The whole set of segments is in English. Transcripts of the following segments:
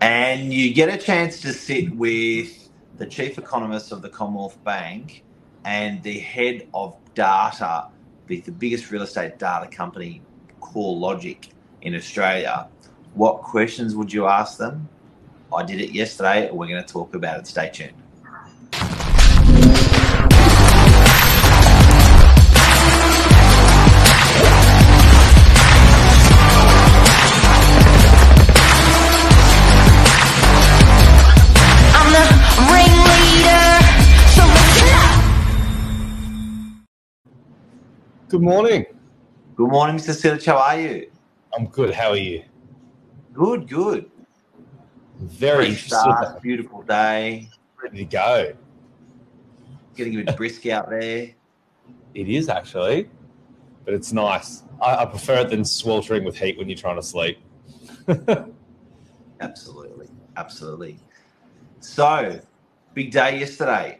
and you get a chance to sit with the chief economist of the Commonwealth Bank and the head of data, the, the biggest real estate data company, CoreLogic in Australia. What questions would you ask them? I did it yesterday. We're going to talk about it. Stay tuned. Good morning. Good morning, Mr. Silich. How are you? I'm good. How are you? Good, good. Very Fresh interested. start, beautiful day. Ready to go. Getting a bit brisk out there. It is actually, but it's nice. I, I prefer it than sweltering with heat when you're trying to sleep. Absolutely, absolutely. So, big day yesterday.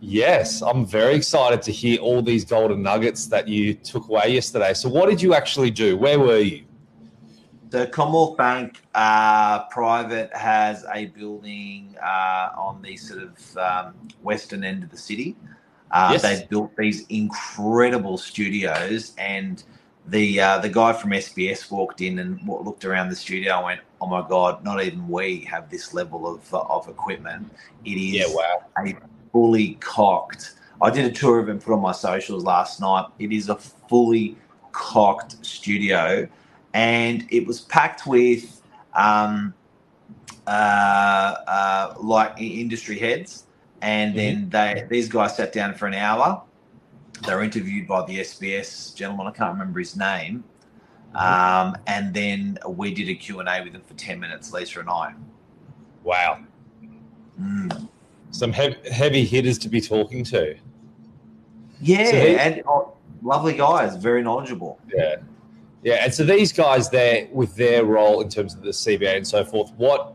Yes, I'm very excited to hear all these golden nuggets that you took away yesterday. So, what did you actually do? Where were you? The Commonwealth Bank uh, Private has a building uh, on the sort of um, western end of the city. Uh, Yes. They've built these incredible studios, and the uh, the guy from SBS walked in and looked around the studio and went, "Oh my god, not even we have this level of uh, of equipment. It is Yeah, wow. a fully cocked. I did a tour of it, put on my socials last night. It is a fully cocked studio, and it was packed with um, uh, uh, like industry heads. And then they these guys sat down for an hour. They were interviewed by the SBS gentleman. I can't remember his name. Um, and then we did a Q&A with them for 10 minutes, Lisa and I. Wow. Mm. Some heavy, heavy hitters to be talking to. Yeah, So they- and oh, lovely guys, very knowledgeable. Yeah. Yeah. And so these guys there with their role in terms of the CBA and so forth, what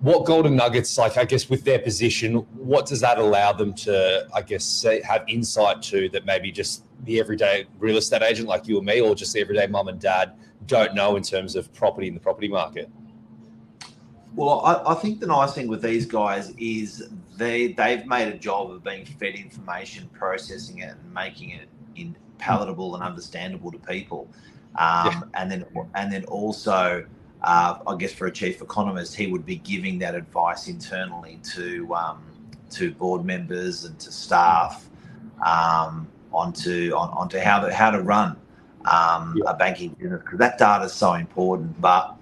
what golden nuggets, like I guess with their position, what does that allow them to, I guess, say, have insight to that maybe just the everyday real estate agent like you and me, or just the everyday mum and dad don't know in terms of property in the property market? Well, I, I think the nice thing with these guys is they they've made a job of being fed information, processing it, and making it in palatable and understandable to people. Um, And then and then also, uh, I guess for a chief economist, he would be giving that advice internally to um, to board members and to staff um, onto on, onto how to how to run um, Yeah. a banking business because that data is so important. But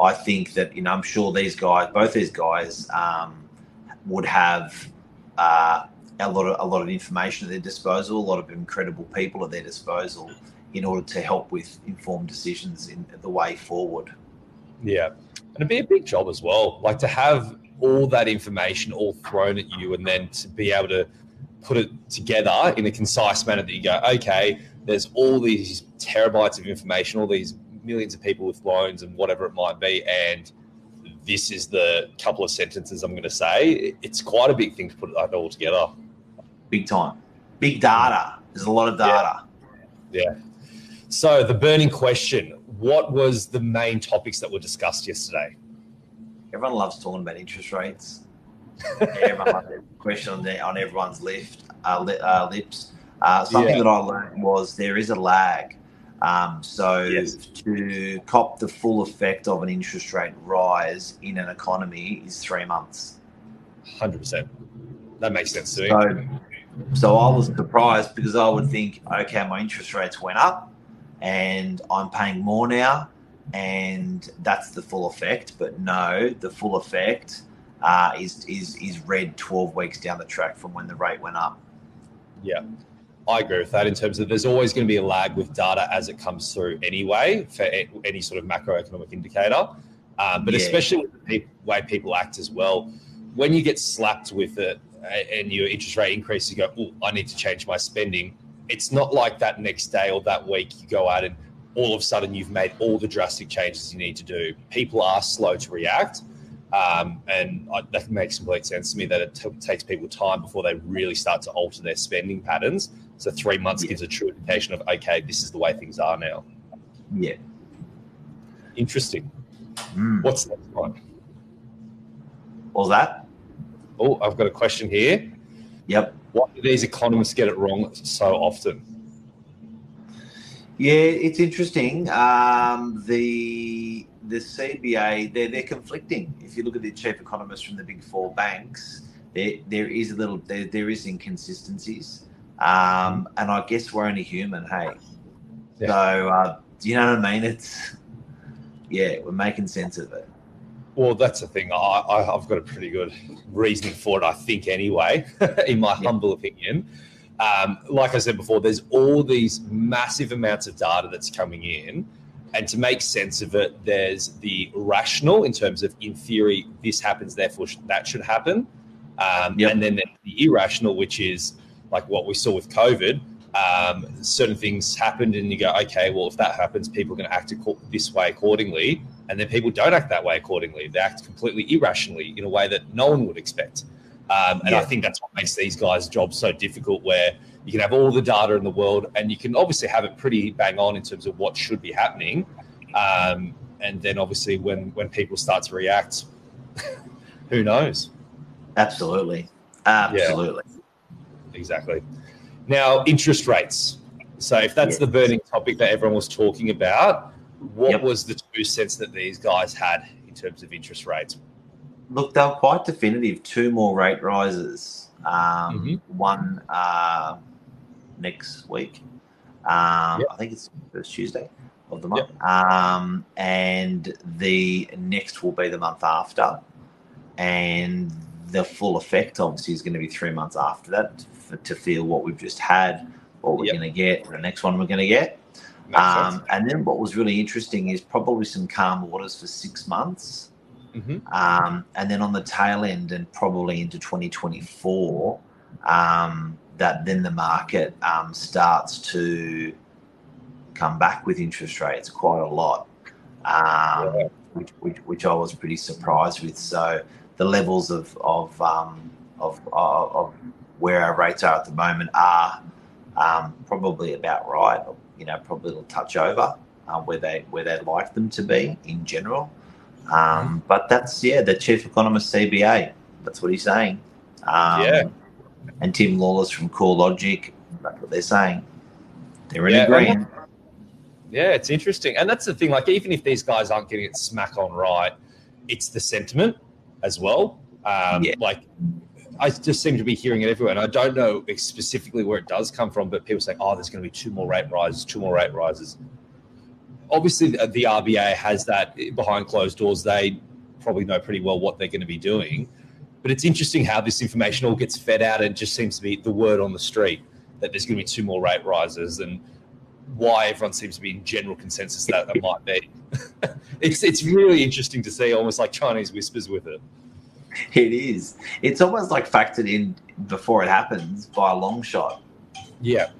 I think that you know I'm sure these guys, both these guys, um, would have uh, a lot of a lot of information at their disposal, a lot of incredible people at their disposal in order to help with informed decisions in the way forward. Yeah. And it'd be a big job as well. Like to have all that information all thrown at you and then to be able to put it together in a concise manner that you go, okay, there's all these terabytes of information, all these millions of people with loans and whatever it might be. And this is the couple of sentences I'm going to say. It's quite a big thing to put it all together. Big time, big data. There's a lot of data. Yeah. So the burning question, what was the main topics that were discussed yesterday? Everyone loves talking about interest rates. Everyone question on, the, on everyone's lift, uh, li, uh, lips. Uh, something Yeah. that I learned was there is a lag. Um, so Yes. to cop the full effect of an interest rate rise in an economy is three months. 100%. That makes sense to me. So, so I was surprised because I would think, okay, my interest rates went up, and I'm paying more now, and that's the full effect. But no, the full effect uh, is is is read 12 weeks down the track from when the rate went up. Yeah, I agree with that in terms of there's always going to be a lag with data as it comes through anyway for any sort of macroeconomic indicator. Um, but Yeah. especially with the way people act as well, when you get slapped with it and your interest rate increases, you go, oh, I need to change my spending. It's not like that next day or that week you go out and all of a sudden you've made all the drastic changes you need to do. People are slow to react. Um, and I, that makes complete sense to me that it t- takes people time before they really start to alter their spending patterns. So three months Yeah. gives a true indication of okay, this is the way things are now. Yeah. Interesting. Mm. What's next one? What was that? Oh, I've got a question here. Yep. Why do these economists get it wrong so often? Yeah, it's interesting. Um, the the CBA they're they're conflicting. If you look at the chief economists from the big four banks, there there is a little there, there is inconsistencies. Um, and I guess we're only human, hey. Yeah. So uh, do you know what I mean? It's yeah, we're making sense of it. Well, that's the thing. I, I, I've got a pretty good reasoning for it, I think, anyway, in my Yeah. humble opinion. Um, like I said before, there's all these massive amounts of data that's coming in. And to make sense of it, there's the rational in terms of, in theory, this happens, therefore that should happen. Um, Yep. And then there's the irrational, which is like what we saw with COVID. Um, certain things happened, and you go, okay, well, if that happens, people are going to act this way accordingly and then people don't act that way accordingly. They act completely irrationally in a way that no one would expect. Um, and I think that's what makes these guys' jobs so difficult, where you can have all the data in the world and you can obviously have it pretty bang on in terms of what should be happening. Um, and then obviously when when people start to react, who knows? Absolutely, absolutely. Exactly. Now, interest rates. So if that's the burning topic that everyone was talking about, what Yep. was the two cents that these guys had in terms of interest rates? Look, they were quite definitive. Two more rate rises. Um, Mhm. One uh, next week. Um, Yep. I think it's first Tuesday of the month. Um, and the next will be the month after. And the full effect, obviously, is going to be three months after that for, to feel what we've just had, what we're Yep. going to get, the next one we're going to get. Um, and then what was really interesting is probably some calm waters for six months. Mhm. Um, and then on the tail end and probably into 2024, um, that then the market um, starts to come back with interest rates quite a lot, um, Yeah. which, which, which I was pretty surprised with. So the levels of of, um, of, of, of where our rates are at the moment are um, probably about right. You know, probably a little touch over uh, where they where they'd like them to be in general. Um, but that's yeah, the chief economist CBA. That's what he's saying. Um, Yeah. And Tim Lawless from CoreLogic. That's what they're saying. They're in Yeah, agreement. Yeah, it's interesting. And that's the thing, like, even if these guys aren't getting it smack on right, it's the sentiment as well. Um, Yeah. Like, I just seem to be hearing it everywhere. And I don't know specifically where it does come from, but people say, oh, there's going to be two more rate rises, two more rate rises. Obviously, the the RBA has that behind closed doors. They probably know pretty well what they're going to be doing. But it's interesting how this information all gets fed out and just seems to be the word on the street that there's going to be two more rate rises and why everyone seems to be in general consensus that that might be. it's it's really interesting to see, almost like Chinese whispers with it. It is. It's almost like factored in before it happens by a long shot. Yeah,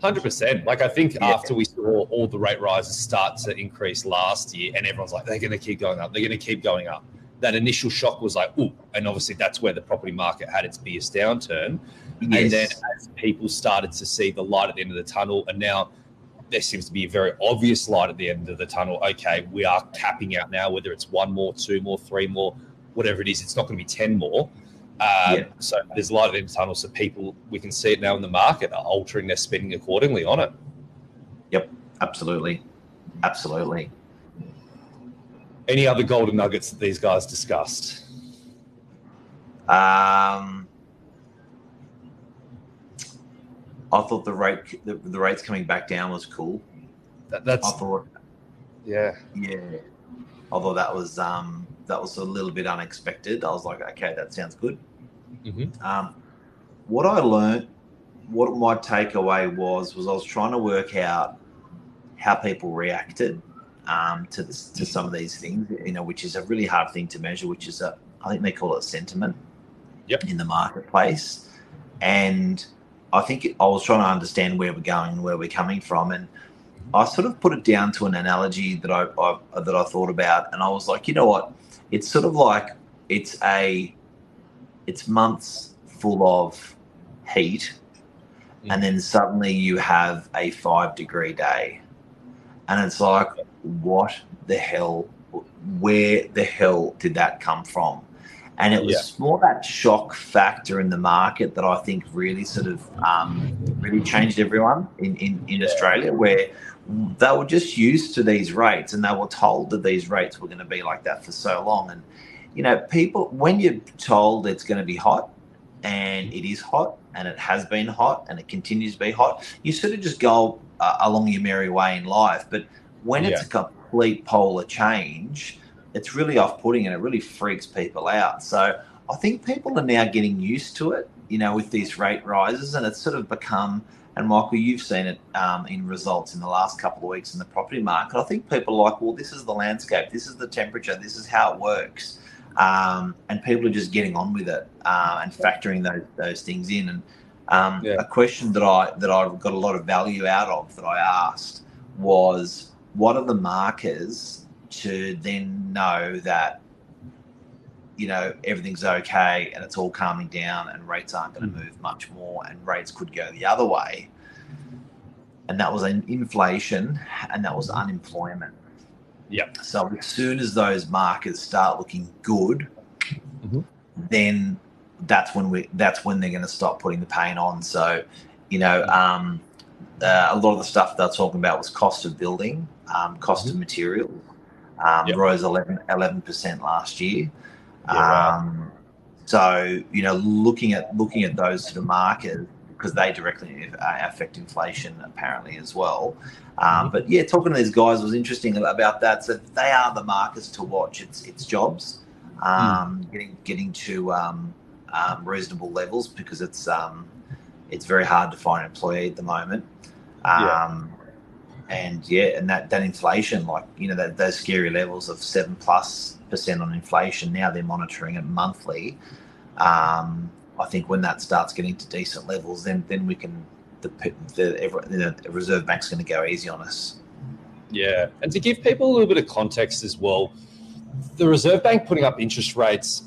hundred percent. Like I think Yeah. after we saw all the rate rises start to increase last year, and everyone's like, they're going to keep going up. They're going to keep going up. That initial shock was like, ooh, and obviously that's where the property market had its biggest downturn. Yes. And then as people started to see the light at the end of the tunnel, and now there seems to be a very obvious light at the end of the tunnel. Okay, we are capping out now, whether it's one more, two more, three more, whatever it is, it's not going to be 10 more. Um, Yeah. So there's a lot the end of the tunnel. So people, we can see it now in the market, are altering their spending accordingly on it. Yep, absolutely. Absolutely. Any other golden nuggets that these guys discussed? Um, I thought the rate the, the rates coming back down was cool. That, that's, I thought yeah. yeah. Although that was um that was a little bit unexpected. I was like, okay, that sounds good. Mhm. Um, what I learned, what my takeaway was, was I was trying to work out how people reacted um, to this, to some of these things. You know, which is a really hard thing to measure. Which is a, I think they call it sentiment. Yep. In the marketplace, and I think I was trying to understand where we're going and where we're coming from, and I sort of put it down to an analogy that I, I that I thought about, and I was like, you know what? It's sort of like it's a it's months full of heat, and then suddenly you have a five degree day, and it's like, what the hell? Where the hell did that come from? And it was more that shock factor in the market that I think really sort of um, really changed everyone in, in, in Australia, where they were just used to these rates and they were told that these rates were going to be like that for so long. And, you know, people, when you're told it's going to be hot and it is hot and it has been hot and it continues to be hot, you sort of just go uh, along your merry way in life. But when yeah. it's a complete polar change, it's really off putting and it really freaks people out. So I think people are now getting used to it, you know, with these rate rises and it's sort of become and Michael, you've seen it um, in results in the last couple of weeks in the property market. I think people are like, well, this is the landscape, this is the temperature, this is how it works. Um, and people are just getting on with it uh, and factoring those, those things in. And um, yeah. a question that I that I got a lot of value out of that I asked was, what are the markers to then know that you know everything's okay and it's all calming down and rates aren't going to hmm. move much more and rates could go the other way and that was an inflation and that was unemployment yep so as soon as those markets start looking good mm-hmm. then that's when we that's when they're going to stop putting the pain on so you know um, uh, a lot of the stuff they're talking about was cost of building um, cost mm-hmm. of materials um, yep. rose 11 percent last year yeah, um, so you know, looking at looking at those sort of markers because they directly affect inflation apparently as well. Um, mm-hmm. but yeah, talking to these guys was interesting about that. So they are the markers to watch. It's it's jobs, um, mm. getting getting to um, um, reasonable levels because it's um, it's very hard to find an employee at the moment. Yeah. Um, and yeah, and that, that inflation, like you know, that, those scary levels of seven plus percent on inflation. Now they're monitoring it monthly. Um, I think when that starts getting to decent levels, then then we can the the, the Reserve Bank's going to go easy on us. Yeah, and to give people a little bit of context as well, the Reserve Bank putting up interest rates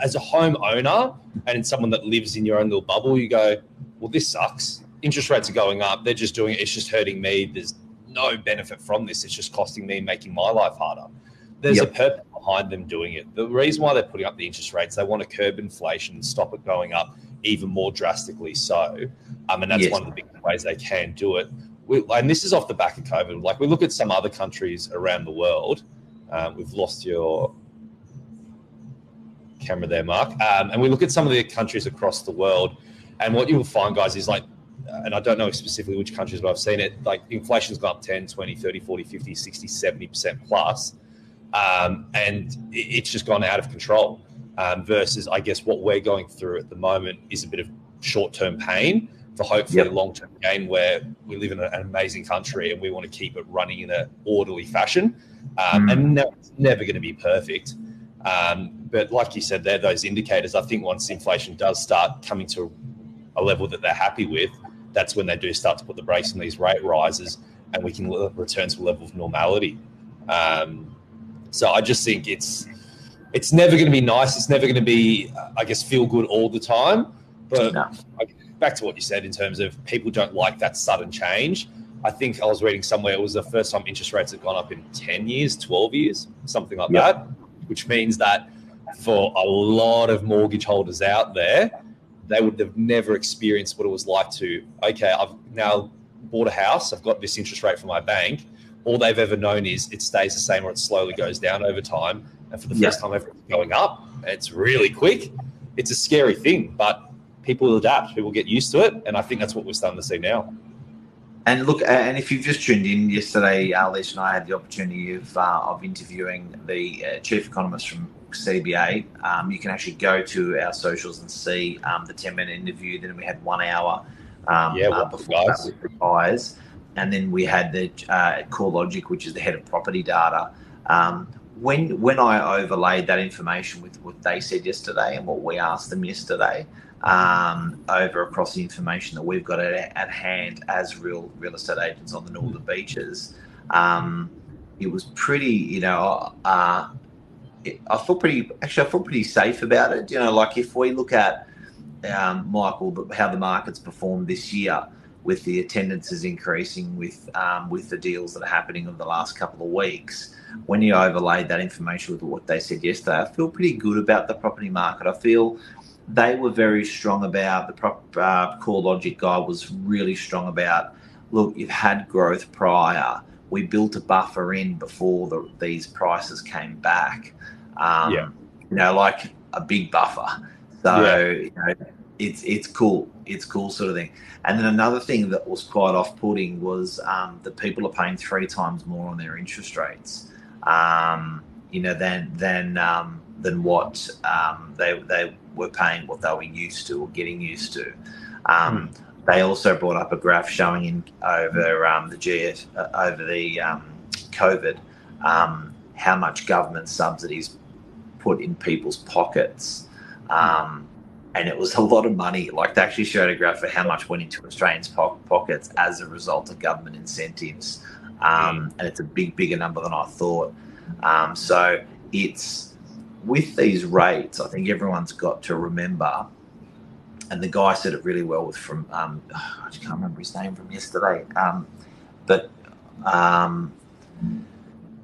as a home owner and someone that lives in your own little bubble, you go, well, this sucks. Interest rates are going up. They're just doing it. It's just hurting me. There's no benefit from this. It's just costing me, making my life harder. There's yep. a purpose behind them doing it. The reason why they're putting up the interest rates, they want to curb inflation and stop it going up even more drastically. So, um, and that's yes. one of the big ways they can do it. We, and this is off the back of COVID. Like we look at some other countries around the world. Um, we've lost your camera there, Mark. Um, and we look at some of the countries across the world. And what you will find, guys, is like, and I don't know specifically which countries, but I've seen it, like inflation's gone up 10, 20, 30, 40, 50, 60, 70% plus um, and it's just gone out of control. Um, versus, I guess, what we're going through at the moment is a bit of short-term pain for hopefully yep. a long-term gain where we live in an amazing country and we want to keep it running in an orderly fashion. Um, mm. And no, it's never going to be perfect. Um, but like you said, there those indicators. I think once inflation does start coming to a level that they're happy with, that's when they do start to put the brakes on these rate rises, and we can return to a level of normality. Um, so I just think it's it's never going to be nice. It's never going to be, I guess, feel good all the time. But no. back to what you said in terms of people don't like that sudden change. I think I was reading somewhere it was the first time interest rates have gone up in 10 years, 12 years, something like yep. that, which means that for a lot of mortgage holders out there, they would have never experienced what it was like to, okay, I've now bought a house, I've got this interest rate from my bank all they've ever known is it stays the same or it slowly goes down over time. And for the first time ever, it's going up. It's really quick. It's a scary thing, but people will adapt. People get used to it, and I think that's what we're starting to see now. And look, and if you've just tuned in yesterday, Alice and I had the opportunity of, uh, of interviewing the uh, chief economist from CBA. Um, you can actually go to our socials and see um, the 10 minute interview. Then we had one hour um, yeah, uh, before that with the guys and then we had the uh, CoreLogic, which is the head of property data. Um, when when I overlaid that information with what they said yesterday and what we asked them yesterday, um, over across the information that we've got at, at, hand as real real estate agents on the northern beaches, um, it was pretty. You know, uh, it, I feel pretty. Actually, I feel pretty safe about it. You know, like if we look at um, Michael, how the market's performed this year with the attendances increasing, with um, with the deals that are happening over the last couple of weeks. When you overlay that information with what they said yesterday, I feel pretty good about the property market. I feel they were very strong about the prop, uh, CoreLogic guy was really strong about. Look, you've had growth prior. We built a buffer in before the, these prices came back. Um, Yeah. You know, like a big buffer. So Yeah. you know, it's it's cool. It's cool sort of thing. And then another thing that was quite off-putting was um, that people are paying three times more on their interest rates. Um, you know, than than um, than what um, they they were paying, what they were used to or getting used to. Um, They also brought up a graph showing in over um, the GS uh, over the um, COVID um, how much government subsidies put in people's pockets. Um, and it was a lot of money. Like they actually showed a graph for how much went into Australians' po- pockets as a result of government incentives, um, and it's a big, bigger number than I thought. Um, so it's with these rates. I think everyone's got to remember, and the guy said it really well with from um, I just can't remember his name from yesterday, um, but um,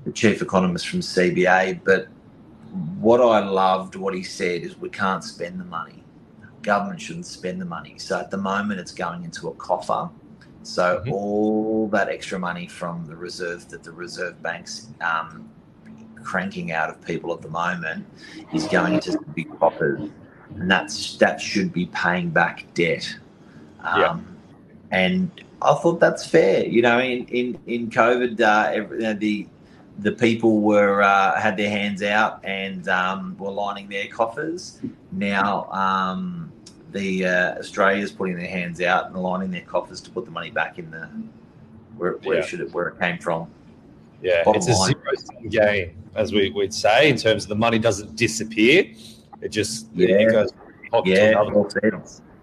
the chief economist from CBA. But what I loved, what he said, is we can't spend the money. Government shouldn't spend the money. So at the moment, it's going into a coffer. So Mhm. all that extra money from the reserve that the reserve banks um, cranking out of people at the moment is going into big coffers, and that's that should be paying back debt. Um, Yeah. And I thought that's fair. You know, in in in COVID, uh, every, you know, the the people were uh, had their hands out and um, were lining their coffers. Now um, the uh, Australia's putting their hands out and lining their coffers to put the money back in the where, where Yeah. should it where it came from. Yeah, Bottom it's a zero sum game, as we, we'd say, in terms of the money doesn't disappear. It just Yeah. it goes from one pocket to Yeah.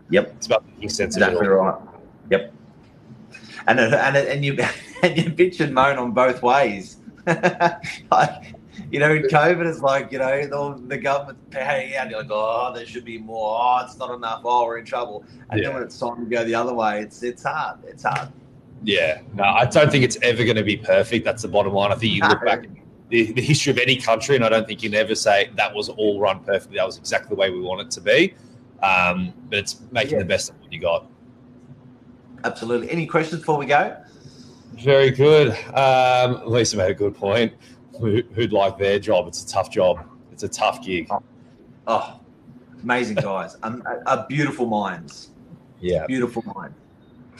Yep. It's about making sense Exactly right. Yep. And it, and it, and you and you bitch and moan on both ways. like you know, in COVID, it's like you know the, the government paying out. And you're like, oh, there should be more. Oh, it's not enough. Oh, we're in trouble. And Yeah. then when it's time to go the other way, it's it's hard. It's hard. Yeah, no, I don't think it's ever going to be perfect. That's the bottom line. I think you look back at the, the history of any country, and I don't think you can ever say that was all run perfectly. That was exactly the way we want it to be. Um, but it's making Yeah. the best of what you got. Absolutely. Any questions before we go? Very good. Um, Lisa made a good point. Who, who'd like their job? It's a tough job. It's a tough gig. Oh, amazing guys. um, are beautiful minds. Yeah. Beautiful mind.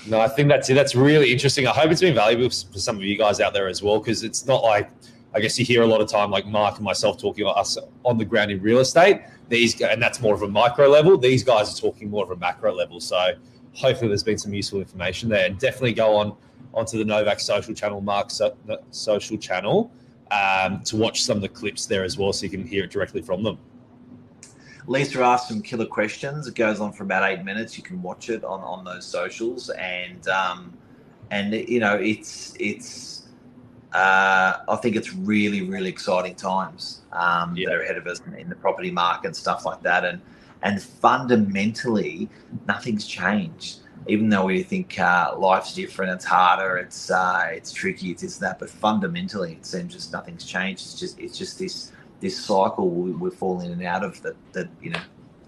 No, I think that's it. That's really interesting. I hope it's been valuable for some of you guys out there as well, because it's not like I guess you hear a lot of time like Mark and myself talking about us on the ground in real estate. These and that's more of a micro level. These guys are talking more of a macro level. So hopefully there's been some useful information there. And definitely go on onto the Novak social channel, Mark's social channel, um, to watch some of the clips there as well, so you can hear it directly from them. Lisa asked some killer questions. It goes on for about eight minutes. You can watch it on, on those socials, and um, and you know it's it's. Uh, I think it's really really exciting times um, Yeah. that are ahead of us in the property market and stuff like that, and and fundamentally nothing's changed. Even though we think uh, life's different, it's harder, it's uh, it's tricky, it's this and that, but fundamentally it seems just nothing's changed. It's just it's just this this cycle we, we're falling in and out of that that you know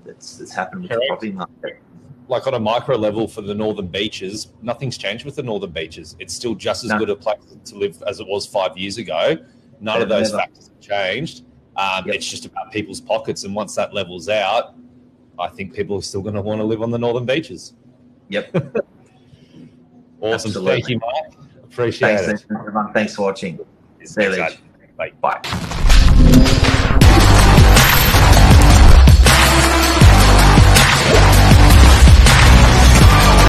that's that's happened with Correct. the property market. like on a micro level for the northern beaches, nothing's changed with the northern beaches. It's still just as No. good a place to live as it was five years ago. None of Never. those factors have changed. Um, Yep. It's just about people's pockets, and once that levels out, I think people are still going to want to live on the northern beaches. Yep. Awesome, Absolutely. thank you, Mike. Appreciate Thanks, it. everyone. Thanks for watching. See you later. Bye. Bye.